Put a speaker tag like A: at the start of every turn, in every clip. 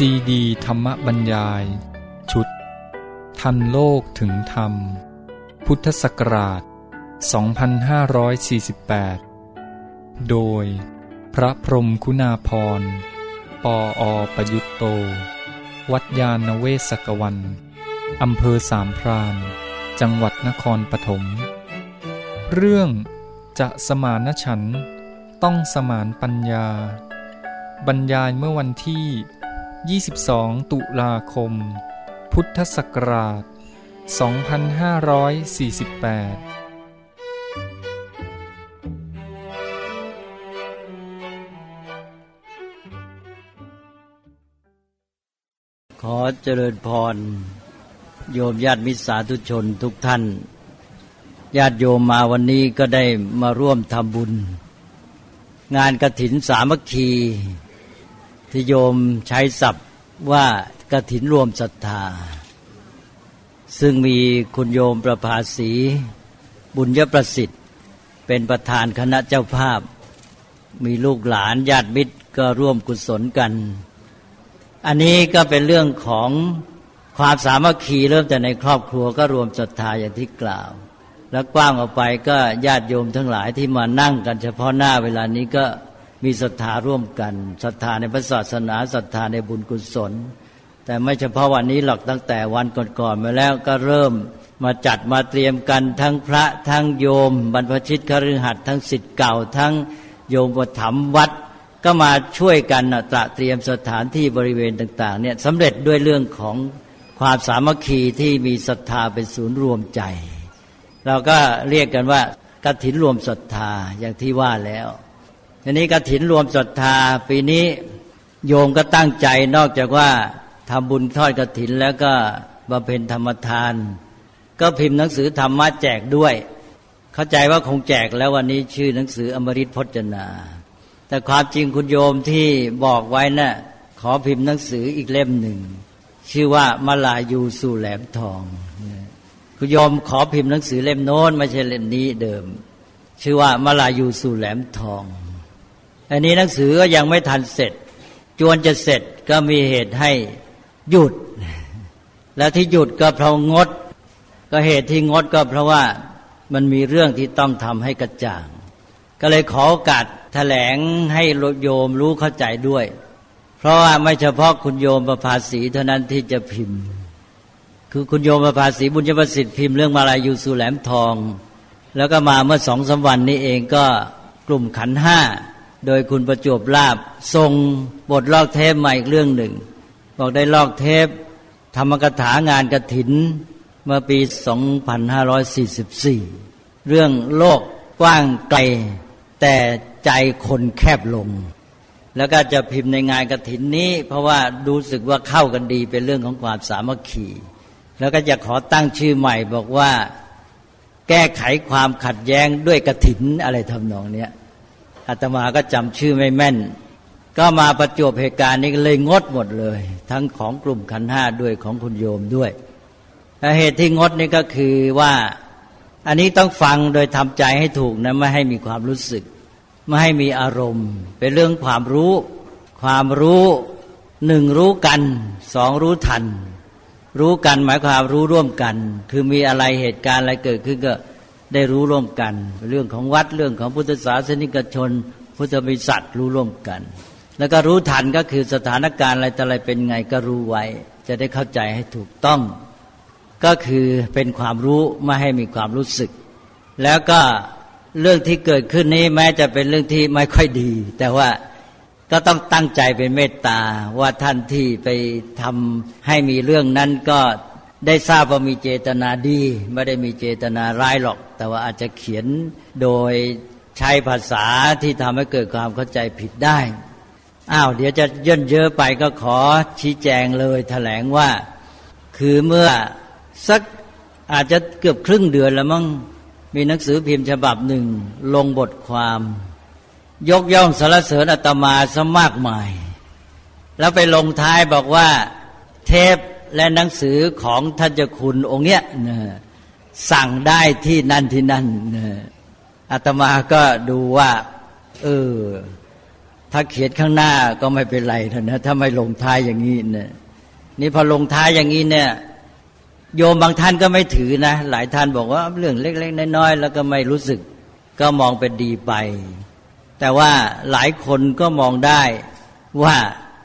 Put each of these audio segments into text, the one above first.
A: ซีดีธรรมบรรยาย ชุด ทันโลกถึงธรรม พุทธศักราช 2548 โดย พระพรมคุณาพร ปออประยุตโต วัดยาณเวศกวัน อำเภอสามพราน จังหวัดนครปฐม เรื่องจะสมานฉันต้องสมานปัญญา บรรยายเมื่อวันที่ 22 ตุลาคม พุทธศักราช 2548
B: ขอเจริญพร โยมญาติมิตรสาธุชนทุกท่าน ญาติโยมมาวันนี้ก็ได้มาร่วมทำบุญ งานกระถินสามัคคี ที่โยมใช้ศัพท์ว่ากระถินรวมศรัทธา ซึ่งมีคุณโยมประภาสี บุญยประสิทธิ์ เป็นประธานคณะเจ้าภาพ มีลูกหลานญาติมิตรก็ร่วมกุศลกัน อันนี้ก็เป็นเรื่องของความสามัคคีเริ่มแต่ในครอบครัวก็รวมศรัทธาอย่างที่กล่าว แล้วกว้างออกไปก็ญาติโยมทั้งหลายที่มานั่งกันเฉพาะหน้าเวลานี้ก็ มีศรัทธาร่วมกันศรัทธาในพระศาสนาศรัทธาในบุญกุศล แต่ไม่เฉพาะวันนี้หรอกตั้งแต่วันก่อนๆมาแล้วก็เริ่มมาจัดมาเตรียมกันทั้งพระทั้งโยม บรรพชิตคฤหัสถ์ทั้งสิทธิ์เก่าทั้งโยมปถมวัด ก็มาช่วยกันตระเตรียมสถานที่บริเวณต่าง ๆ เนี่ยสำเร็จด้วยเรื่องของความสามัคคีที่มีศรัทธาเป็นศูนย์รวมใจ เราก็เรียกกันว่ากฐินรวมศรัทธาอย่างที่ว่าแล้ว ทีนี้กฐินรวมศรัทธา ปีนี้โยมก็ตั้งใจนอกจากว่าทำบุญทอดกฐินแล้วก็บำเพ็ญธรรมทาน ก็พิมพ์หนังสือธรรมะแจกด้วย เข้าใจว่าคงแจกแล้ววันนี้ชื่อหนังสืออมริตพจนา แต่ความจริงคุณโยมที่บอกไว้นะ่ะขอพิมพ์หนังสืออีกเล่มหนึ่ง ชื่อว่ามาลายูสู่แหลมทองคุณโยมขอพิมพ์หนังสือเล่มโน้นไม่ใช่เล่มนี้เดิม ชื่อว่ามาลายูสู่แหลมทอง อันนี้หนังสือก็ยังไม่ทันเสร็จ จวนจะเสร็จก็มีเหตุให้หยุด แล้วที่หยุดก็เพราะงด ก็เหตุที่งดก็เพราะว่ามันมีเรื่องที่ต้องทำให้กระจ่าง ก็เลยขอโอกาสแถลงให้โยมรู้เข้าใจด้วย เพราะว่าไม่เฉพาะคุณโยมประภาสีเท่านั้นที่จะพิมพ์ คือคุณโยมประภาสีบุญยประสิทธิ์พิมพ์เรื่องมาลายูสุแหลมทอง แล้วก็มาเมื่อสองสาวันนี้เองก็กลุ่มขันห้า โดยคุณประจวบลาบทรงบทลอกเทปมาอีกเรื่องหนึ่ง บอกได้ลอกเทป ธรรมกถางานกระถินเมื่อปี 2544 เรื่องโลกกว้างไกล แต่ใจคนแคบลง แล้วก็จะพิมพ์ในงานกระถินนี้ เพราะว่าดูสึกว่าเข้ากันดีเป็นเรื่องของความสามัคคีแล้วก็จะขอตั้งชื่อใหม่บอกว่า แก้ไขความขัดแย้งด้วยกระถินอะไรทำนองเนี้ย อาตมาก็จำชื่อไม่แม่น ก็มาประจวบเหตุการณ์นี้เลยงดหมดเลย ทั้งของกลุ่มขันห้าด้วยของคุณโยมด้วยเหตุที่งดนี่ก็คือว่าอันนี้ต้องฟังโดยทำใจให้ถูกนะไม่ให้มีความรู้สึก ไม่ให้มีอารมณ์ เป็นเรื่องความรู้ ความรู้หนึ่งรู้กันสองรู้ทัน รู้กันหมายความรู้ร่วมกัน คือมีอะไรเหตุการณ์อะไรเกิดขึ้นก็ ได้รู้ร่วมกัน เรื่องของวัดเรื่องของพุทธศาสนิกชน พุทธบริษัทรู้ร่วมกัน แล้วก็รู้ทันก็คือสถานการณ์อะไรแต่อะไรเป็นไงก็รู้ไว้ จะได้เข้าใจให้ถูกต้อง ก็คือเป็นความรู้ไม่ให้มีความรู้สึก แล้วก็เรื่องที่เกิดขึ้นนี้แม้จะเป็นเรื่องที่ไม่ค่อยดี แต่ว่าก็ต้องตั้งใจเป็นเมตตาว่าท่านที่ไปทำให้มีเรื่องนั้นก็ ได้ทราบว่ามีเจตนาดี ไม่ได้มีเจตนาร้ายหรอก แต่ว่าอาจจะเขียนโดยใช้ภาษาที่ทำให้เกิดความเข้าใจผิดได้อ้าวเดี๋ยวจะย่นเยอะไปก็ขอชี้แจงเลยแถลงว่า คือเมื่อสักอาจจะเกือบครึ่งเดือนแล้วมั้งมีหนังสือพิมพ์ฉบับหนึ่งลงบทความ ยกย่องสรรเสริญอาตมาซะมากมาย แล้วไปลงท้ายบอกว่า เทป และหนังสือของท่านเจ้าคุณองค์เนี้ยนะสั่งได้ที่นั่นที่นั่นนะอาตมาก็ดูว่า เออ ถ้าเขียนข้างหน้าก็ไม่เป็นไรนะถ้าไม่ลงท้ายอย่างนี้เนี่ยนี่พอลงท้ายอย่างนี้เนี่ย โยมบางท่านก็ไม่ถือนะ หลายท่านบอกว่าเรื่องเล็ก ๆ น้อยๆแล้วก็ไม่รู้สึก ก็มองเป็นดีไป แต่ว่าหลายคนก็มองได้ว่า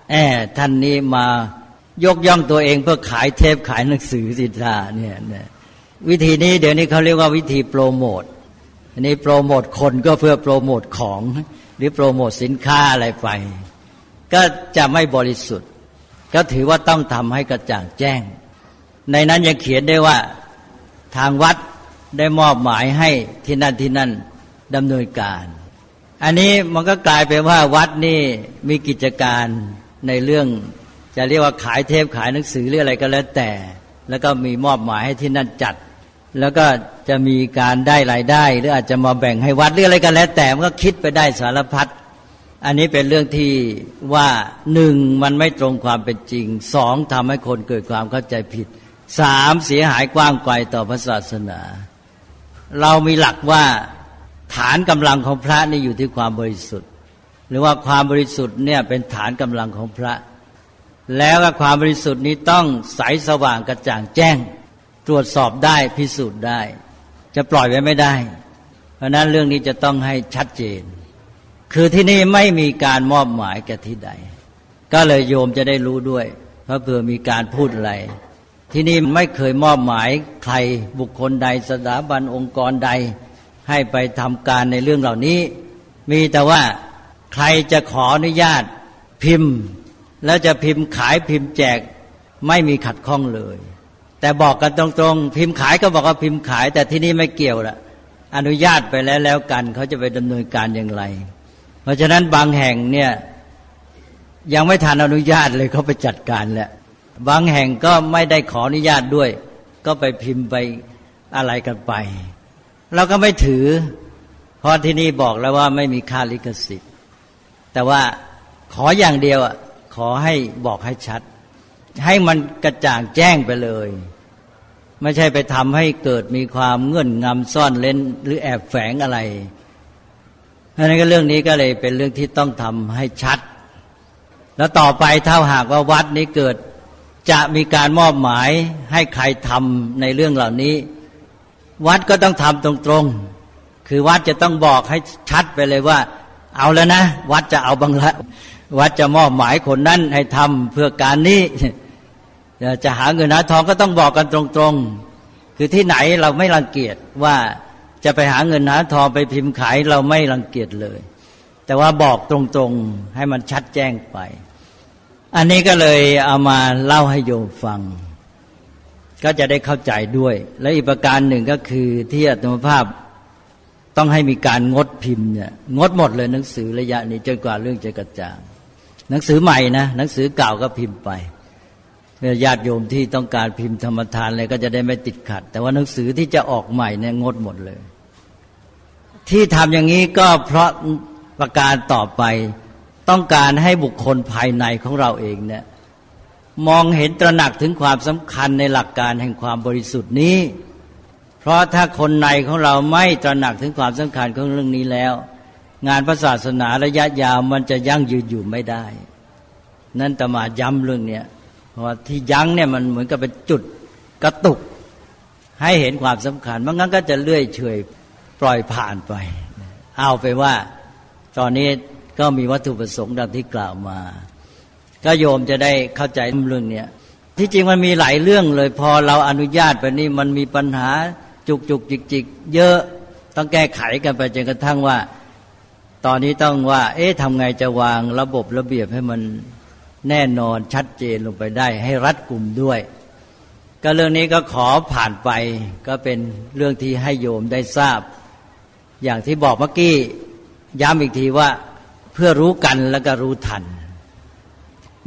B: แอบท่านนี้มา ยกย่องตัวเองเพื่อขายเทปขายหนังสือสิทธาเนี่ยวิธีนี้เดี๋ยวนี้เขาเรียกว่าวิธีโปรโมทอันนี้โปรโมทคนก็เพื่อโปรโมทของหรือโปรโมทสินค้าอะไรไป ก็จะไม่บริสุทธิ์ ก็ถือว่าต้องทำให้กระจ่างแจ้ง ในนั้นยังเขียนได้ว่าทางวัดได้มอบหมายให้ที่นั่นที่นั่นดำเนินการ อันนี้มันก็กลายเป็นว่าวัดนี่มีกิจการในเรื่อง จะเรียกว่าขายเทปขายหนังสือหรืออะไรก็แล้วแต่ แล้วก็มีมอบหมายให้ที่นั่นจัด แล้วก็จะมีการได้รายได้ หรืออาจจะมาแบ่งให้วัดหรืออะไรก็แล้วแต่มันก็คิดไปได้สารพัดอันนี้เป็นเรื่องที่ว่าหนึ่งมันไม่ตรงความเป็นจริงสองทำให้คนเกิดความเข้าใจผิดสามเสียหายกว้างไกลต่อพระศาสนา เรามีหลักว่าฐานกำลังของพระนี่อยู่ที่ความบริสุทธิ์ หรือว่าความบริสุทธิ์เนี่ยเป็นฐานกำลังของพระ แล้วก็ความบริสุทธิ์นี้ต้องใสสว่างกระจ่างแจ้ง ตรวจสอบได้พิสูจน์ได้ จะปล่อยไว้ไม่ได้ เพราะนั้นเรื่องนี้จะต้องให้ชัดเจน คือที่นี่ไม่มีการมอบหมายแก่ที่ใด ก็เลยโยมจะได้รู้ด้วย เพราะเผื่อมีการพูดอะไร ที่นี่ไม่เคยมอบหมายใครบุคคลใดสถาบันองค์กรใด ให้ไปทำการในเรื่องเหล่านี้ มีแต่ว่าใครจะขออนุญาตพิมพ์ แล้วจะพิมพ์ขายพิมพ์แจกไม่มีขัดข้องเลย แต่บอกกันตรงๆ พิมพ์ขายก็บอกว่าพิมพ์ขาย แต่ที่นี่ไม่เกี่ยวละอนุญาตไปแล้วแล้วกันเขาจะไปดำเนินการอย่างไร เพราะฉะนั้นบางแห่งเนี่ยยังไม่ทันอนุญาตเลยเขาไปจัดการแล้วบางแห่งก็ไม่ได้ขออนุญาตด้วย ก็ไปพิมพ์ไปอะไรกันไปเราก็ไม่ถือ เพราะที่นี่บอกแล้วว่าไม่มีค่าลิขสิทธิ์ แต่ว่าขออย่างเดียวอะ ขอให้บอกให้ชัด ให้มันกระจ่างแจ้งไปเลย ไม่ใช่ไปทำให้เกิดมีความเงื่อนงำซ่อนเล่นหรือแอบแฝงอะไรอันนั้นก็เรื่องนี้ก็เลยเป็นเรื่องที่ต้องทำให้ชัด แล้วต่อไปถ้าหากว่าวัดนี้เกิดจะมีการมอบหมายให้ใครทำในเรื่องเหล่านี้ วัดก็ต้องทำตรงๆ คือวัดจะต้องบอกให้ชัดไปเลยว่า เอาแล้วนะ วัดจะเอาบังละ วัดจะมอบหมายคนนั้นให้ทำเพื่อการนี้จะหาเงินหาทองก็ต้องบอกกันตรงๆ คือที่ไหนเราไม่รังเกียจว่าจะไปหาเงินหาทองไปพิมพ์ขายเราไม่รังเกียจเลย แต่ว่าบอกตรงๆให้มันชัดแจ้งไป อันนี้ก็เลยเอามาเล่าให้โยมฟัง ก็จะได้เข้าใจด้วย และอีกประการหนึ่งก็คือที่อัตมภาพต้องให้มีการงดพิมพ์เนี่ยงดหมดเลยหนังสือระยะนี้จนกว่าเรื่องจะกระจ่าง หนังสือใหม่นะหนังสือเก่าก็พิมพ์ไปญาติโยมที่ต้องการพิมพ์ธรรมทานอะไรก็จะได้ไม่ติดขัด แต่ว่าหนังสือที่จะออกใหม่เนี่ยงดหมดเลย ที่ทำอย่างนี้ก็เพราะประการต่อไปต้องการให้บุคคลภายในของเราเองเนี่ยมองเห็นตระหนักถึงความสำคัญในหลักการแห่งความบริสุทธิ์นี้ เพราะถ้าคนในของเราไม่ตระหนักถึงความสำคัญของเรื่องนี้แล้ว งานพระศาสนาระยะยาวมันจะยั่งยืนอยู่ไม่ได้ นั่นตมาย้ำเรื่องเนี้ยเพราะว่าที่ยั้งเนี่ยมันเหมือนกับเป็นจุดกระตุก ให้เห็นความสำคัญมันงั้นก็จะเลื่อยเฉยปล่อยผ่านไป เอาไปว่า ตอนนี้ก็มีวัตถุประสงค์ดังที่กล่าวมา ก็โยมจะได้เข้าใจเรื่องเนี้ยที่จริงมันมีหลายเรื่องเลย พอเราอนุญาตไปนี่มันมีปัญหาจุกจุกจิกจิกเยอะต้องแก้ไขกันไปจนกระทั่งว่า ตอนนี้ต้องว่า เอ๊ะทำไงจะวางระบบระเบียบให้มันแน่นอนชัดเจนลงไปได้ ให้รัดกลุ่มด้วย ก็เรื่องนี้ก็ขอผ่านไป ก็เป็นเรื่องที่ให้โยมได้ทราบ อย่างที่บอกเมื่อกี้ย้ำอีกทีว่าเพื่อรู้กันแล้วก็รู้ทัน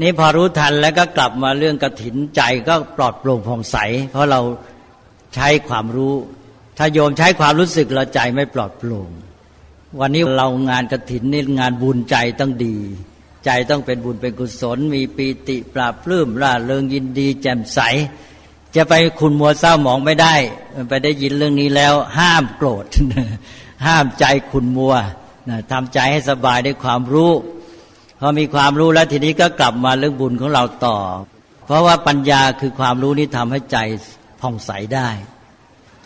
B: นี่พอรู้ทันแล้วก็กลับมาเรื่องกระถินใจก็ปลอดโปร่งผ่องใส เพราะเราใช้ความรู้ ถ้าโยมใช้ความรู้สึกเราใจไม่ปลอดโปร่ง วันนี้เรางานกระถินนี่งานบุญใจต้องดี ใจต้องเป็นบุญเป็นกุศล มีปีติปราบปลื้มร่าเริงยินดี แจ่มใส จะไปคุณมัวเศร้าหมองไม่ได้ไปได้ยินเรื่องนี้แล้ว ห้ามโกรธ ห้ามใจคุณมัวทำใจให้สบายด้วยความรู้พอมีความรู้แล้วทีนี้ก็กลับมาเรื่องบุญของเราต่อ เพราะว่าปัญญาคือความรู้นี้ทำให้ใจผ่องใสได้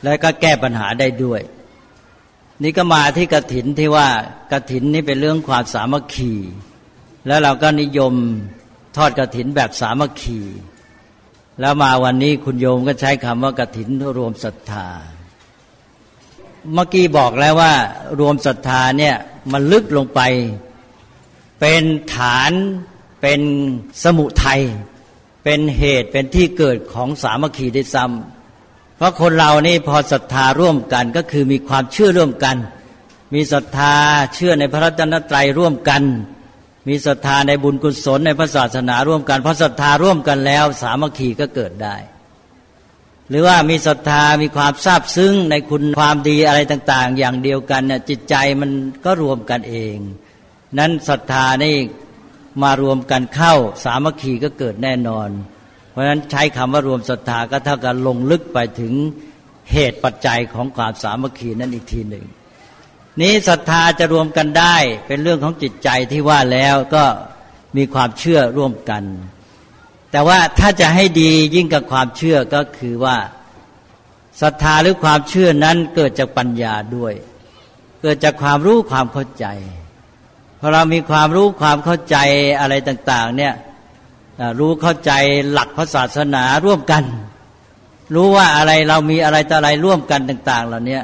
B: แล้วก็แก้ปัญหาได้ด้วย นี่ก็มาที่กระถินที่ว่ากระถินนี่เป็นเรื่องความสามัคคี แล้วเราก็นิยมทอดกระถินแบบสามัคคี แล้วมาวันนี้คุณโยมก็ใช้คำว่ากระถินรวมศรัทธา เมื่อกี้บอกแล้วว่ารวมศรัทธาเนี่ยมันลึกลงไป เป็นฐานเป็นสมุทัยเป็นเหตุเป็นที่เกิดของสามัคคีได้ซ้ำ เพราะคนเรานี่พอศรัทธาร่วมกันก็คือมีความเชื่อร่วมกัน มีศรัทธาเชื่อในพระรัตนตรัยร่วมกัน มีศรัทธาในบุญกุศลในพระศาสนาร่วมกันเพราะศรัทธาร่วมกันแล้ว สามัคคีก็เกิดได้ หรือว่ามีศรัทธามีความซาบซึ้งในคุณความดีอะไรต่าง ๆ อย่างเดียวกันเนี่ยจิตใจมันก็รวมกันเอง นั้นศรัทธานี่มารวมกันเข้าสามัคคีก็เกิดแน่นอน ราะฉะนั้นใช้คำว่ารวมศรัทธาก็เท่ากับลงลึกไปถึงเหตุปัจจัยของความสามัคคีนั่นอีกทีหนึ่งนี้ศรัทธาจะรวมกันได้เป็นเรื่องของจิตใจที่ว่าแล้วก็มีความเชื่อร่วมกัน แต่ว่าถ้าจะให้ดียิ่งกับความเชื่อก็คือว่าศรัทธาหรือความเชื่อนั้นเกิดจากปัญญาด้วย เกิดจากความรู้ความเข้าใจพอเรามีความรู้ความเข้าใจอะไรต่าง ๆ เนี่ย รู้เข้าใจหลักพระศาสนาร่วมกัน รู้ว่าอะไรเรามีอะไรต่ออะไรร่วมกันต่าง ๆ เหล่านี้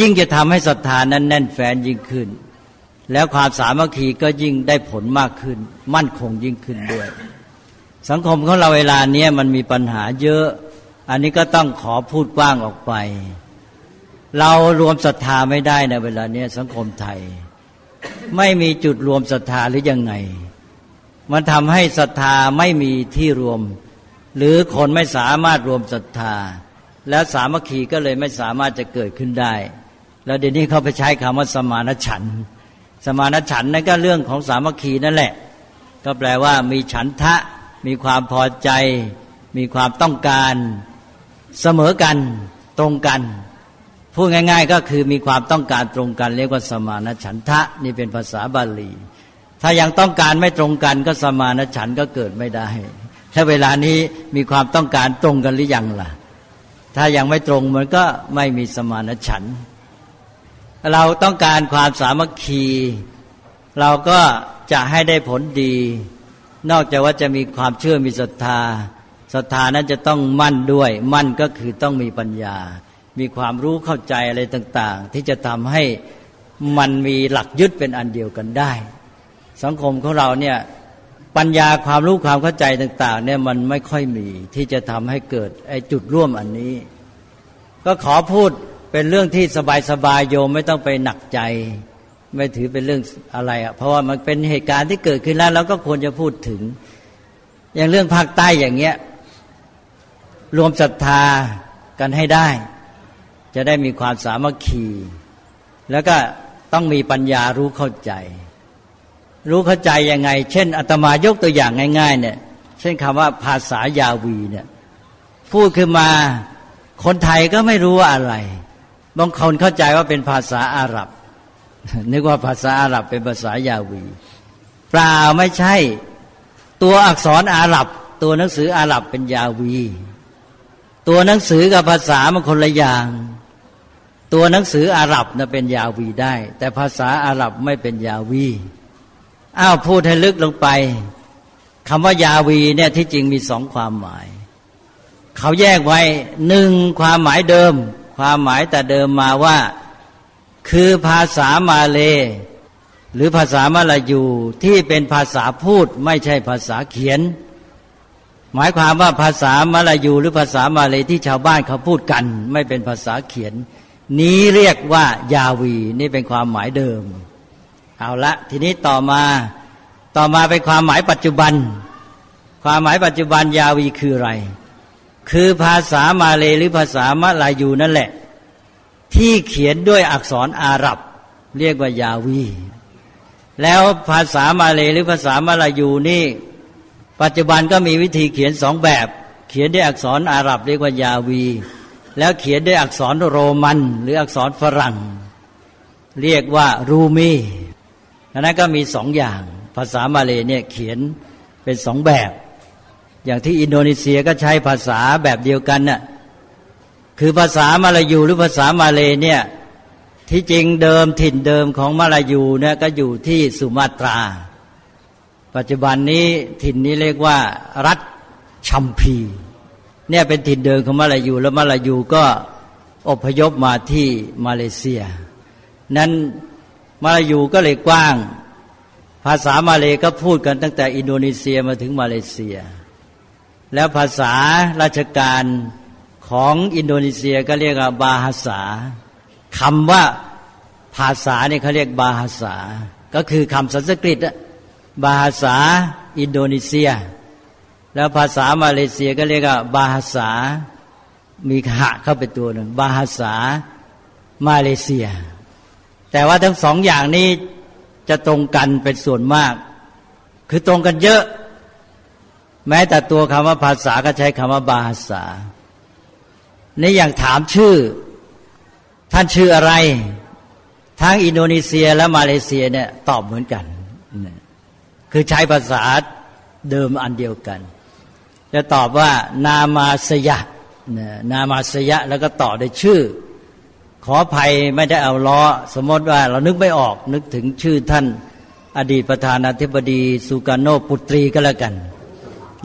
B: ยิ่งจะทำให้ศรัทธานั้นแน่นแฟนยิ่งขึ้น แล้วความสามัคคีก็ยิ่งได้ผลมากขึ้น มั่นคงยิ่งขึ้นด้วย สังคมของเราเวลาเนี้ยมันมีปัญหาเยอะ อันนี้ก็ต้องขอพูดกว้างออกไป เรารวมศรัทธาไม่ได้ในเวลาเนี้ยสังคมไทย ไม่มีจุดรวมศรัทธาหรือยังไง มันทำให้ศรัทธาไม่มีที่รวม หรือคนไม่สามารถรวมศรัทธา แล้วสามัคคีก็เลยไม่สามารถจะเกิดขึ้นได้ แล้วเดี๋ยวนี้เขาไปใช้คำว่าสมานฉัน สมานฉันนั่นก็เรื่องของสามัคคีนั่นแหละ ก็แปลว่ามีฉันทะ มีความพอใจ มีความต้องการเสมอกันตรงกันพูดง่าย ๆ ก็คือมีความต้องการตรงกัน เรียกว่าสมานฉันทะนี่เป็นภาษาบาลี ถ้ายังต้องการไม่ตรงกันก็สมานฉันก็เกิดไม่ได้ ถ้าเวลานี้มีความต้องการตรงกันหรือยังล่ะ ถ้ายังไม่ตรงมันก็ไม่มีสมานฉัน เราต้องการความสามัคคี เราก็จะให้ได้ผลดี นอกจากว่าจะมีความเชื่อมีศรัทธาศรัทธานั้นจะต้องมั่นด้วย มั่นก็คือต้องมีปัญญา มีความรู้เข้าใจอะไรต่าง ๆ ที่จะทำให้มันมีหลักยึดเป็นอันเดียวกันได้ สังคมของเราเนี่ยปัญญาความรู้ความเข้าใจต่างๆเนี่ยมันไม่ค่อยมีที่จะทำให้เกิดไอ้จุดร่วมอันนี้ ก็ขอพูดเป็นเรื่องที่สบายๆโยมไม่ต้องไปหนักใจ ไม่ถือเป็นเรื่องอะไรอะเพราะว่ามันเป็นเหตุการณ์ที่เกิดขึ้นแล้วเราก็ควรจะพูดถึง อย่างเรื่องภาคใต้อย่างเงี้ยรวมศรัทธากันให้ได้ จะได้มีความสามัคคี แล้วก็ต้องมีปัญญารู้เข้าใจ รู้เข้าใจยังไง เช่นอาตมายกตัวอย่างง่าย ๆ เนี่ย เช่นคำว่าภาษายาวีเนี่ยพูดขึ้นมาคนไทยก็ไม่รู้ว่าอะไร บางคนเข้าใจว่าเป็นภาษาอาหรับ นึกว่าภาษาอาหรับเป็นภาษายาวีเปล่าไม่ใช่ ตัวอักษรอาหรับ ตัวหนังสืออาหรับเป็นยาวี ตัวหนังสือกับภาษามันคนละอย่าง ตัวหนังสืออาหรับนะเป็นยาวีได้ แต่ภาษาอาหรับไม่เป็นยาวี อ้าวพูดให้ลึกลงไปคำว่ายาวีเนี่ยที่จริงมีสองความหมาย เขาแยกไว้หนึ่งความหมายเดิม ความหมายแต่เดิมมาว่า คือภาษามาเล หรือภาษามาลายูที่เป็นภาษาพูดไม่ใช่ภาษาเขียน หมายความว่าภาษามาลายูหรือภาษามาเลที่ชาวบ้านเขาพูดกัน ไม่เป็นภาษาเขียน นี้เรียกว่ายาวีนี่เป็นความหมายเดิม เอาละทีนี้ต่อมาต่อมาเป็นความหมายปัจจุบัน ความหมายปัจจุบันยาวีคืออะไร คือภาษามาเลหรือภาษามะลายูนั่นแหละ ที่เขียนด้วยอักษรอาหรับ เรียกว่ายาวี แล้วภาษามาเลหรือภาษามะลายูนี่ ปัจจุบันก็มีวิธีเขียนสองแบบ เขียนด้วยอักษรอาหรับ เรียกว่ายาวี แล้วเขียนด้วยอักษรโรมัน หรืออักษรฝรั่ง เรียกว่ารูมี นั้นก็มีสองอย่าง ภาษามาเลยเนี่ยเขียนเป็นสองแบบ อย่างที่อินโดนีเซียก็ใช้ภาษาแบบเดียวกันน่ะคือภาษามาลายูหรือภาษามาเลยเนี่ยที่จริงเดิมถิ่นเดิมของมาลายูเนี่ยก็อยู่ที่สุมาตรา ปัจจุบันนี้ถิ่นนี้เรียกว่า รัฐชัมพีเนี่ยเป็นถิ่นเดิมของมาลายูแล้วมาลายูก็อพยพมาที่มาเลเซีย นั้น มาลายูก็เลยกว้าง ภาษามาเลยก็พูดกันตั้งแต่อินโดนีเซียมาถึงมาเลเซีย แล้วภาษาราชการของอินโดนีเซียก็เรียกว่าบาฮาษาคำว่าภาษาเนี่ยเขาเรียกบาฮาษา ก็คือคำสันสกฤตบาฮาษาอินโดนีเซีย แล้วภาษามาเลเซียก็เรียกว่าบาฮาษามีหะเข้าไปตัวหนึ่งบาฮาษามาเลเซีย แต่ว่าทั้งสองอย่างนี้จะตรงกันเป็นส่วนมาก คือตรงกันเยอะ แม้แต่ตัวคำว่าภาษาก็ใช้คำว่าบาฮาษาในอย่างถามชื่อ ท่านชื่ออะไร ทั้งอินโดนีเซียและมาเลเซียเนี่ยตอบเหมือนกัน คือใช้ภาษาเดิมอันเดียวกัน จะตอบว่านามาสยะนามาสยะแล้วก็ต่อด้วยชื่อ ขออภัยไม่ได้เอาล้อ สมมติว่าเรานึกไม่ออกนึกถึงชื่อท่าน อดีตประธานาธิบดีสุกาโนปุตรีก็แล้วกัน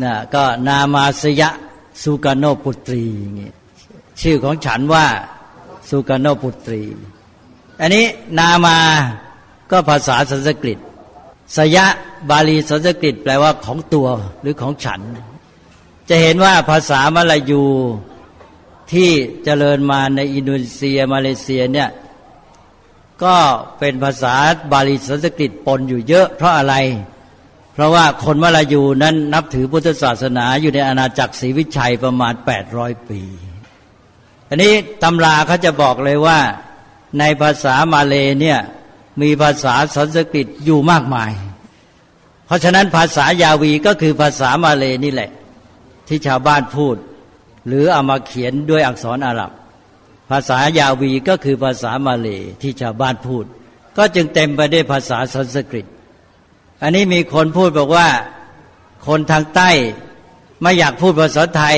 B: นะก็นามาสยะสุกาโนปุตรีงี้ชื่อของฉันว่าสุกาโนปุตรี อันนี้นามาก็ภาษาสันสกฤต สยะบาลีสันสกฤตแปลว่าของตัวหรือของฉัน จะเห็นว่าภาษามลายู ที่เจริญมาในอินโดนีเซียมาเลเซียเนี่ยก็เป็นภาษาบาลีสันสกฤตปนอยู่เยอะ เพราะอะไร เพราะว่าคนมาลายูนั้นนับถือพุทธศาสนาอยู่ในอาณาจักรศรีวิชัยประมาณ 800 ปีอันนี้ตำราเขาจะบอกเลยว่าในภาษามาเลเนี่ยมีภาษาสันสกฤตอยู่มากมาย เพราะฉะนั้นภาษายาวีก็คือภาษามาเลนี่แหละ ที่ชาวบ้านพูด หรือเอามาเขียนด้วยอักษรอาหรับ ภาษายาวีก็คือภาษามาเลที่ชาวบ้านพูด ก็จึงเต็มไปด้วยภาษาสันสกฤต อันนี้มีคนพูดบอกว่าคนทางใต้ไม่อยากพูดภาษาไทย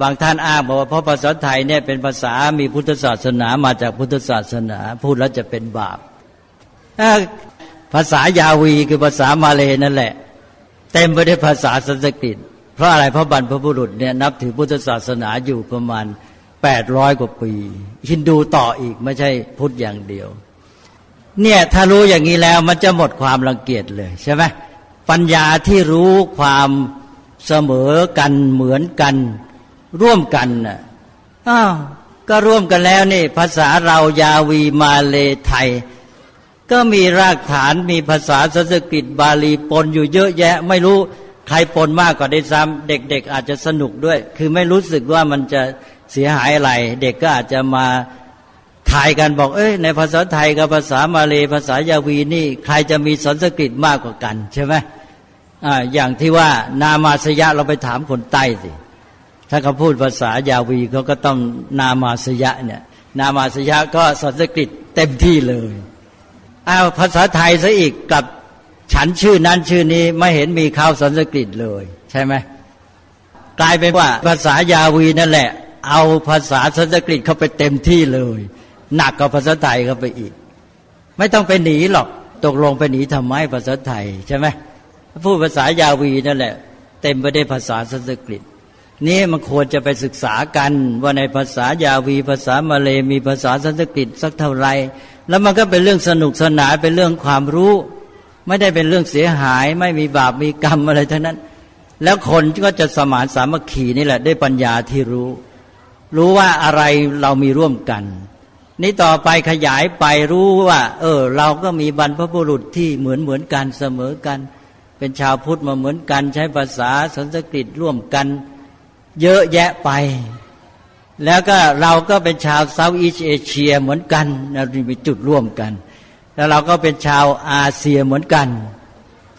B: บางท่านอ้างบอกว่าเพราะภาษาไทยเนี่ยเป็นภาษามีพุทธศาสนามาจากพุทธศาสนา พูดแล้วจะเป็นบาปภาษายาวีคือภาษามาเลยนั่นแหละ เต็มไปด้วยภาษาสันสกฤต เพราะอะไรพระบรรพบุรุษเนี่ยนับถือพุทธศาสนาอยู่ประมาณแปดร้อยกว่าปี ฮินดูต่ออีกไม่ใช่พุทธอย่างเดียว เนี่ยถ้ารู้อย่างนี้แล้วมันจะหมดความรังเกียจเลยใช่ไหมปัญญาที่รู้ความเสมอกันเหมือนกัน ร่วมกันน่ะอ้าวก็ร่วมกันแล้วนี่ ภาษาเรายาวีมาเลไทย ก็มีรากฐานมีภาษาสันสกฤตบาลีปนอยู่เยอะแยะ ไม่รู้ ใครปนมากกว่าได้ซ้ำเด็ก ๆ อาจจะสนุกด้วย คือไม่รู้สึกว่ามันจะเสียหายอะไร เด็กก็อาจจะมาถ่ายกันบอก เอ้ยในภาษาไทยกับภาษามาเลภาษายาวีนี่ ใครจะมีสันสกฤตมากกว่ากันใช่ไหมออย่างที่ว่านามาสยะเราไปถามคนใต้สิถ้าเขาพูดภาษายาวีเขาก็ต้องนามาสยะเนี่ย นามาสยะก็สันสกฤตเต็มที่เลยอ้าวภาษาไทยซะอีกกับ ฉันชื่อนั้นชื่อนี้ไม่เห็นมีข่าวสันสกฤตเลย ใช่ไหมกลายเป็นว่าภาษายาวีนั่นแหละ เอาภาษาสันสกฤตเข้าไปเต็มที่เลย หนักกว่าภาษาไทยเข้าไปอีก ไม่ต้องไปหนีหรอกตกลงไปหนีทำไมภาษาไทยใช่ไหมพูดภาษายาวีนั่นแหละ เต็มไปด้วยภาษาสันสกฤตนี่มันควรจะไปศึกษากันว่าในภาษายาวีภาษามาเลมีภาษาสันสกฤตสักเท่าไรแล้วมันก็เป็นเรื่องสนุกสนานเป็นเรื่องความรู้ ไม่ได้เป็นเรื่องเสียหาย ไม่มีบาปมีกรรมอะไรทั้งนั้น แล้วคนก็จะสมานสามัคคีนี่แหละได้ปัญญาที่รู้ รู้ว่าอะไรเรามีร่วมกัน นี่ต่อไปขยายไปรู้ว่า เออ เราก็มีบรรพบุรุษที่เหมือนเหมือนกันเสมอกัน เป็นชาวพุทธมาเหมือนกัน ใช้ภาษาสันสกฤตร่วมกัน เยอะแยะไปแล้วก็เราก็เป็นชาวเซาท์อีสเอเชียเหมือนกันเรามีจุดร่วมกัน แล้วเราก็เป็นชาวอาเซียเหมือนกัน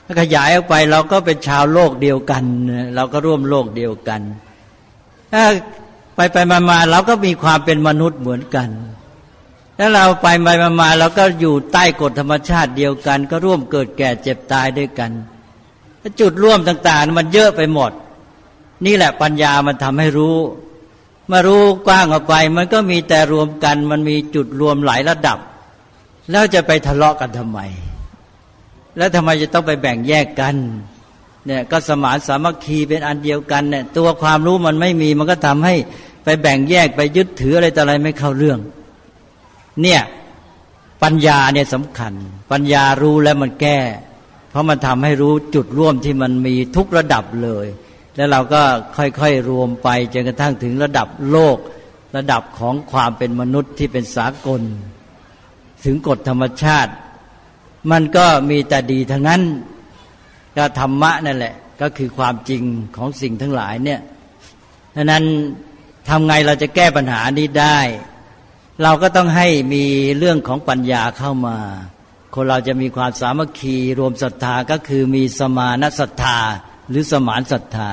B: ถ้าขยายออกไปเราก็เป็นชาวโลกเดียวกัน เราก็ร่วมโลกเดียวกัน ถ้าไปไปมามาเราก็มีความเป็นมนุษย์เหมือนกันแล้วเราไปไปมาเราก็อยู่ใต้กฎธรรมชาติเดียวกัน ก็ร่วมเกิดแก่เจ็บตายด้วยกันจุดร่วมต่าง ๆ มันเยอะไปหมด นี่แหละปัญญามันทำให้รู้มารู้กว้างออกไป มันก็มีแต่รวมกัน มันมีจุดรวมหลายระดับ แล้วจะไปทะเลาะกันทำไม แล้วทำไมจะต้องไปแบ่งแยกกันเนี่ยก็สมานสามัคคีเป็นอันเดียวกันเนี่ยตัวความรู้มันไม่มีมันก็ทำให้ไปแบ่งแยกไปยึดถืออะไรต่ออะไรไม่เข้าเรื่อง เนี่ยปัญญาเนี่ยสำคัญ ปัญญารู้แล้วมันแก้ เพราะมันทำให้รู้จุดร่วมที่มันมีทุกระดับเลย แล้วเราก็ค่อยๆรวมไปจนกระทั่งถึงระดับโลก ระดับของความเป็นมนุษย์ที่เป็นสากล ถึงกฎธรรมชาติ มันก็มีแต่ดีทั้งนั้นก็ธรรมะนั่นแหละ ก็คือความจริงของสิ่งทั้งหลายเนี่ยดังนั้นทำไงเราจะแก้ปัญหานี้ได้ เราก็ต้องให้มีเรื่องของปัญญาเข้ามา คนเราจะมีความสามัคคีรวมศรัทธาก็คือมีสมานศรัทธาหรือสมานศรัทธา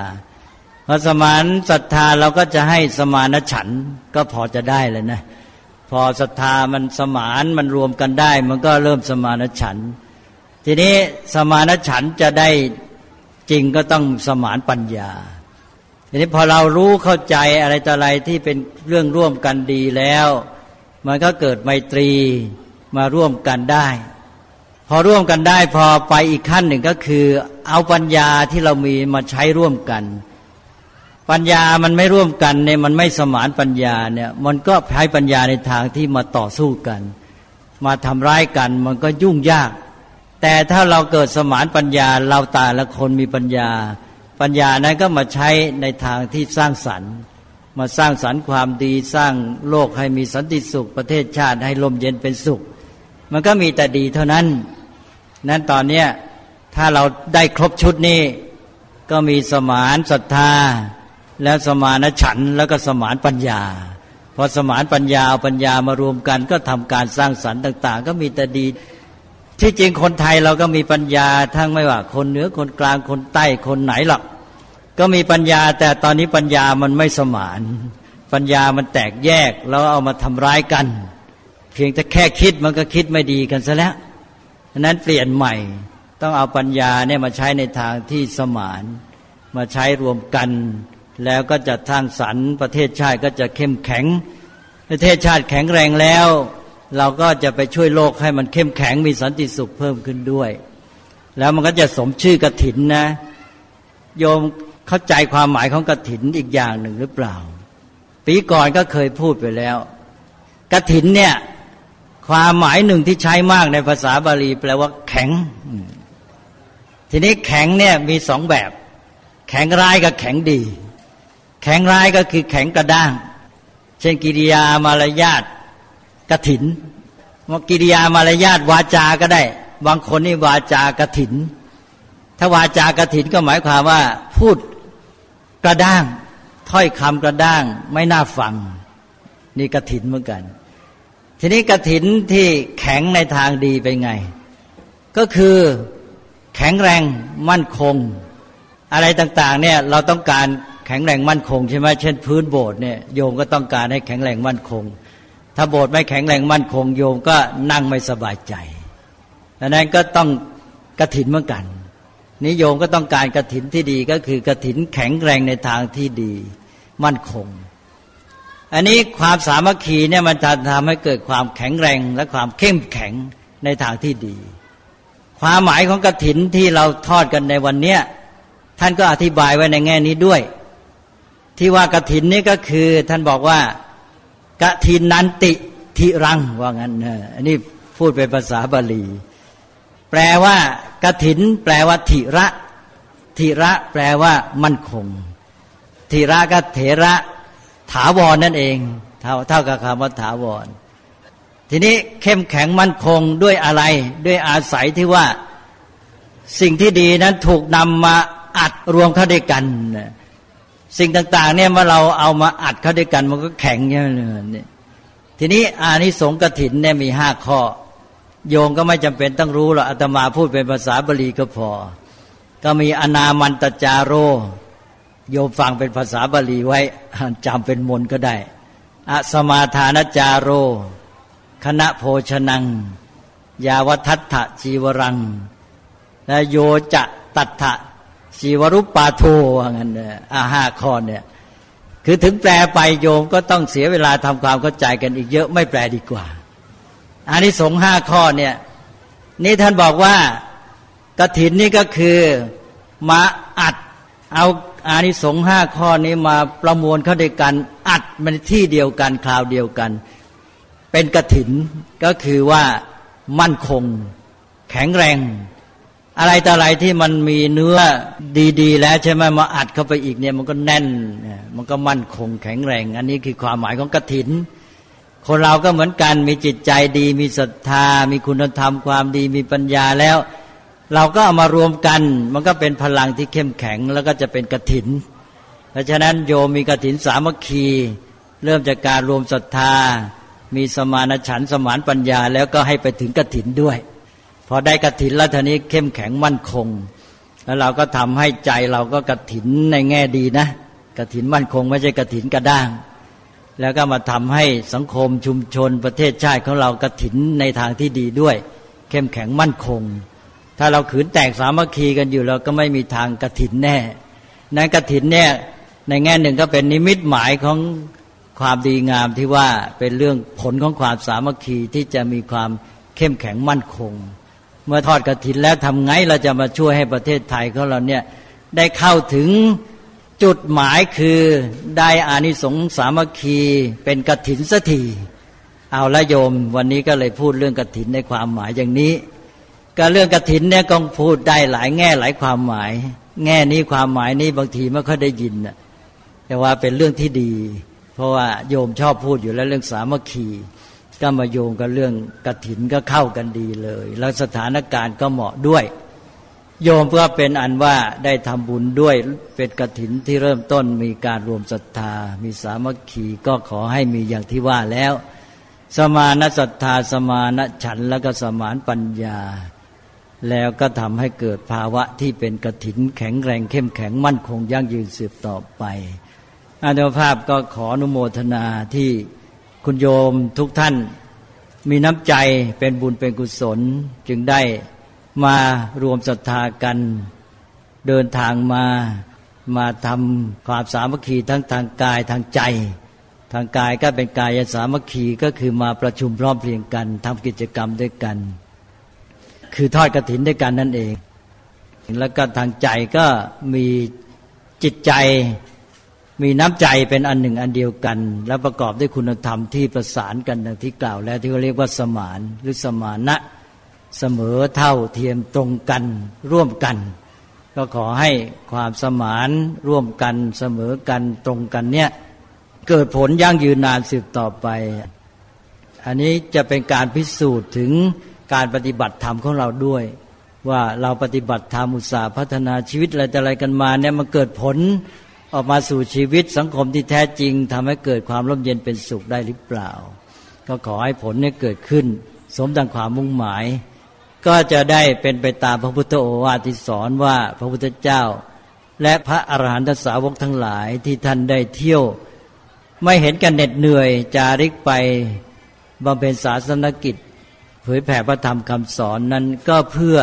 B: พอสมานศรัทธาเราก็จะให้สมานฉันก็พอจะได้เลยนะ พอศรัทธามันสมานมันรวมกันได้ มันก็เริ่มสมานฉัน ทีนี้สมานฉันจะได้จริงก็ต้องสมานปัญญา ทีนี้พอเรารู้เข้าใจอะไรต่ออะไรที่เป็นเรื่องร่วมกันดีแล้ว มันก็เกิดไมตรีมาร่วมกันได้ พอร่วมกันได้พอไปอีกขั้นหนึ่งก็คือ เอาปัญญาที่เรามีมาใช้ร่วมกัน ปัญญามันไม่ร่วมกันเนี่ยมันไม่สมานปัญญาเนี่ยมันก็ใช้ปัญญาในทางที่มาต่อสู้กัน มาทำร้ายกันมันก็ยุ่งยาก แต่ถ้าเราเกิดสมานปัญญาเราตาละคนมีปัญญา ปัญญานั้นก็มาใช้ในทางที่สร้างสรรค์ มาสร้างสรรค์ความดีสร้างโลกให้มีสันติสุข ประเทศชาติให้ลมเย็นเป็นสุข มันก็มีแต่ดีเท่านั้น นั้นตอนเนี้ถ้าเราได้ครบชุดนี้ก็มีสมานศรัทธา แล้วสมานฉันแล้วก็สมานปัญญา พอสมานปัญญาเอาปัญญามารวมกัน ก็ทำการสร้างสรรค์ต่าง ๆ ก็มีแต่ดี ที่จริงคนไทยเราก็มีปัญญาทั้งไม่ว่า คนเหนือคนกลางคนใต้คนไหนหรอกก็มีปัญญาแต่ตอนนี้ปัญญามันไม่สมาน ปัญญามันแตกแยกแล้วเอามาทำร้ายกัน เพียงแต่แค่คิดมันก็คิดไม่ดีกันซะแล้วฉะนั้นเปลี่ยนใหม่ต้องเอาปัญญาเนี่ยมาใช้ในทางที่สมาน มาใช้รวมกัน แล้วก็จะท่างสรรประเทศชาติก็จะเข้มแข็ง ประเทศชาติแข็งแรงแล้ว เราก็จะไปช่วยโลกให้มันเข้มแข็งมีสันติสุขเพิ่มขึ้นด้วย แล้วมันก็จะสมชื่อกระถินนะ โยมเข้าใจความหมายของกระถินอีกอย่างหนึ่งหรือเปล่า ปีก่อนก็เคยพูดไปแล้วกระถินเนี่ยความหมายหนึ่งที่ใช้มากในภาษาบาลีแปลว่า แข็ง ทีนี้แข็งเนี่ยมีสองแบบ แข็งร้ายกับแข็งดี แข็งร้ายก็คือแข็งกระด้าง เช่นกิริยามารยาทกระถินว่ากิริยามารยาทวาจาก็ได้ บางคนนี่วาจากระถิน ถ้าวาจากระถินก็หมายความว่า พูดกระด้าง ถ้อยคำกระด้างไม่น่าฟัง นี่กระถินเหมือนกัน ทีนี้กระถินที่แข็งในทางดีไปไง ก็คือแข็งแรงมั่นคง อะไรต่าง ๆ เนี่ยเราต้องการ แข็งแรงมั่นคงใช่ไหมเช่นพื้นโบสถ์เนี่ยโยมก็ต้องการให้แข็งแรงมั่นคง ถ้าโบสถ์ไม่แข็งแรงมั่นคง โยมก็นั่งไม่สบายใจดังนั้นก็ต้องกระถินเหมือนกันนิยมก็ต้องการกระถินที่ดีก็คือกระถินแข็งแรงในทางที่ดีมั่นคง อันนี้ความสามัคคีเนี่ยมันจะทำให้เกิดความแข็งแรงและความเข้มแข็งในทางที่ดี ความหมายของกระถินที่เราทอดกันในวันเนี้ยท่านก็อธิบายไว้ในแง่นี้ด้วย ที่ว่ากระถินนี่ก็คือ ท่านบอกว่ากระถินนันติทิรังว่างั้นอันนี้พูดเป็นภาษาบาลี แปลว่ากถิน แปลว่าถิระถิระแปลว่ามั่นคงถิระก็เถระถาวรนั่นเอง เท่าเท่ากับคำว่าถาวร ทีนี้เข้มแข็งมั่นคงด้วยอะไร ด้วยอาศัยที่ว่าสิ่งที่ดีนั้นถูกนำมาอัดรวมเข้าด้วยกัน สิ่งต่าง ๆ เนี่ยเมื่อเราเอามาอัดเข้าด้วยกัน มันก็แข็งอย่างนี้ทีนี้อานิสงส์กถินเนี่ยมีห้าข้อ โยงก็ไม่จำเป็นต้องรู้หรอกอาตมาพูดเป็นภาษาบาลีก็พอ ก็มีอนามันตจาโร โยมฟังเป็นภาษาบาลีไว้จำเป็นมนก็ได้อสมาทานจาโร คณะโภชนัง ยาวัทัตถชีวรังและโยจะตัตถะ ชีวรุปปาโทว่างั้นอาห้าข้อเนี่ยคือถึงแปลไปโยมก็ต้องเสียเวลาทำความเข้าใจกันอีกเยอะไม่แปลดีกว่าอันนี้สงห้าข้อเนี่ยนี่ท่านบอกว่ากระถินนี่ก็คือมาอัดเอาอานิสงส์ห้าข้อนี้มาประมวลเข้าด้วยกัน อัดมันที่เดียวกันคราวเดียวกัน เป็นกระถินก็คือว่ามั่นคง แข็งแรง อะไรต่ออะไรที่มันมีเนื้อดีๆ แล้วใช่ไหมมาอัดเข้าไปอีกเนี่ยมันก็แน่น มันก็มั่นคงแข็งแรง อันนี้คือความหมายของกระถิน คนเราก็เหมือนกันมีจิตใจดี มีศรัทธา มีคุณธรรมความดีมีปัญญาแล้ว เราก็เอามารวมกัน มันก็เป็นพลังที่เข้มแข็งแล้วก็จะเป็นกระถิน เพราะฉะนั้นโยมมีกระถินสามัคคี เริ่มจากการรวมศรัทธา มีสมานฉันสมานปัญญา แล้วก็ให้ไปถึงกระถินด้วย อได้กระถินแล้วทีนี้เข้มแข็งมั่นคง แล้วเราก็ทำให้ใจเราก็กระถินในแง่ดีนะกระถินมั่นคงไม่ใช่กระถินกระด้าง แล้วก็มาทำให้สังคมชุมชนประเทศชาติของเรากระถินในทางที่ดีด้วย เข้มแข็งมั่นคง ถ้าเราขืนแตกสามัคคีกันอยู่เราก็ไม่มีทางกระถินแน่ในกระถินเนี่ยในแง่หนึ่งก็เป็นนิมิตหมายของความดีงามที่ว่าเป็นเรื่องผลของความสามัคคีที่จะมีความเข้มแข็งมั่นคง เมื่อทอดกระถินแล้วทำไงเราจะมาช่วยให้ประเทศไทยของเราเนี่ยได้เข้าถึงจุดหมายคือได้อานิสงส์สามัคคีเป็นกระถินสักทีเอาละโยม วันนี้ก็เลยพูดเรื่องกระถินในความหมายอย่างนี้การเรื่องกระถินเนี่ยก็พูดได้หลายแง่หลายความหมาย แง่นี้ความหมายนี้บางทีไม่ค่อยได้ยินแต่ว่าเป็นเรื่องที่ดี เพราะว่าโยมชอบพูดอยู่แล้วเรื่องสามัคคี ก็มาโยงกับเรื่องกระถินก็เข้ากันดีเลย แล้วสถานการณ์ก็เหมาะด้วย โยมเพื่อเป็นอันว่าได้ทำบุญด้วยเป็นกระถินที่เริ่มต้นมีการรวมศรัทธา มีสามัคคีก็ขอให้มีอย่างที่ว่าแล้ว สมานศรัทธาสมานฉันแล้วก็สมานปัญญา แล้วก็ทำให้เกิดภาวะที่เป็นกระถินแข็งแรงเข้มแข็งมั่นคงยั่งยืนสืบต่อไปอาจาภาพก็ขออนุโมทนาที่ คุณโยมทุกท่านมีน้ำใจเป็นบุญเป็นกุศล จึงได้มารวมศรัทธากัน เดินทางมามาทำความสามัคคีทั้งทางกายทางใจ ทางกายก็เป็นกายสามัคคีก็คือมาประชุมพร้อมเพรียงกันทำกิจกรรมด้วยกัน คือทอดกระถินด้วยกันนั่นเอง แล้วก็ทางใจก็มีจิตใจ มีน้ำใจเป็นอันหนึ่งอันเดียวกัน แล้วประกอบด้วยคุณธรรมที่ประสานกันดังที่กล่าวแล้วที่เขาเรียกว่าสมานหรือสมานะเสมอเท่าเทียมตรงกันร่วมกัน ก็ขอให้ความสมานร่วมกันเสมอกันตรงกันเนี่ยเกิดผลยั่งยืนนานสืบต่อไป อันนี้จะเป็นการพิสูจน์ถึงการปฏิบัติธรรมของเราด้วย ว่าเราปฏิบัติธรรมอุตสาห์พัฒนาชีวิตอะไรแต่อะไรกันมาเนี่ยมันเกิดผล ออกมาสู่ชีวิตสังคมที่แท้จริงทำให้เกิดความร่มเย็นเป็นสุขได้หรือเปล่า ก็ขอให้ผลนี้เกิดขึ้น สมดังความมุ่งหมาย ก็จะได้เป็นไปตามพระพุทธโอวาทที่สอนว่าพระพุทธเจ้า และพระอรหันตสาวกทั้งหลายที่ท่านได้เที่ยว ไม่เห็นกันเหน็ดเหนื่อย จาริกไปบำเพ็ญศาสนกิจ เผยแผ่พระธรรมคำสอนนั้นก็เพื่อ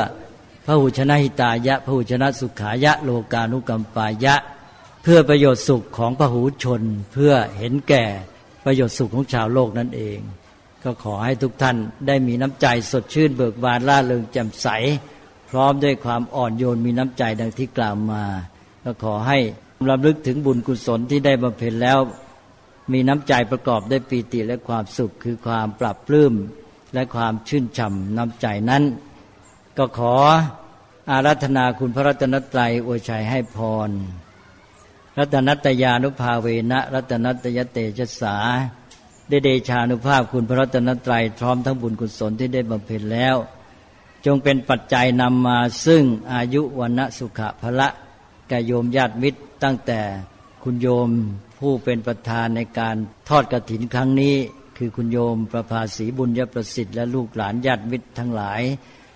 B: พระหุชนะหิตายะพระหุชนะสุขายะ โลกานุกรรมปายะ เพื่อประโยชน์สุขของพหูชน เพื่อเห็นแก่ประโยชน์สุขของชาวโลกนั่นเอง ก็ขอให้ทุกท่านได้มีน้ำใจสดชื่นเบิกบานล่าเริงแจ่มใส พร้อมด้วยความอ่อนโยนมีน้ำใจดังที่กล่าวมา ก็ขอให้รำลึกถึงบุญกุศลที่ได้บำเพ็ญแล้ว มีน้ำใจประกอบด้วยปีติและความสุขคือความปรับปลื้มและความชื่นช่ำน้ำใจนั้น ก็ขออารัธนาคุณพระรัตนตรัยอวยชัยให้พร รัตนัตยานุภาเวนะรัตนัตยเตชะสาได้เดชานุภาพคุณพระรัตนตรัยพร้อมทั้งบุญกุศลที่ได้บำเพ็ญแล้ว จงเป็นปัจจัยนำมาซึ่งอายุวันสุขะพละแก่โยมญาติมิตรตั้งแต่คุณโยมผู้เป็นประธานในการทอดกระถินครั้งนี้ คือคุณโยมประภาสีบุญยประสิทธิ์และลูกหลานญาติมิตรทั้งหลาย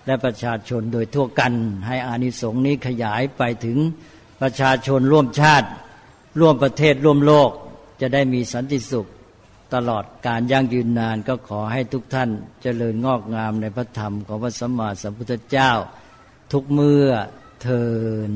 B: และประชาชนโดยทั่วกัน ให้อานิสงส์นี้ขยายไปถึงประชาชนร่วมชาติ ร่วมประเทศร่วมโลกจะได้มีสันติสุขตลอดการยั่งยืนนานก็ขอให้ทุกท่านเจริญงอกงามในพระธรรมของพระสัมมาสัมพุทธเจ้า ทุกเมื่อเทิน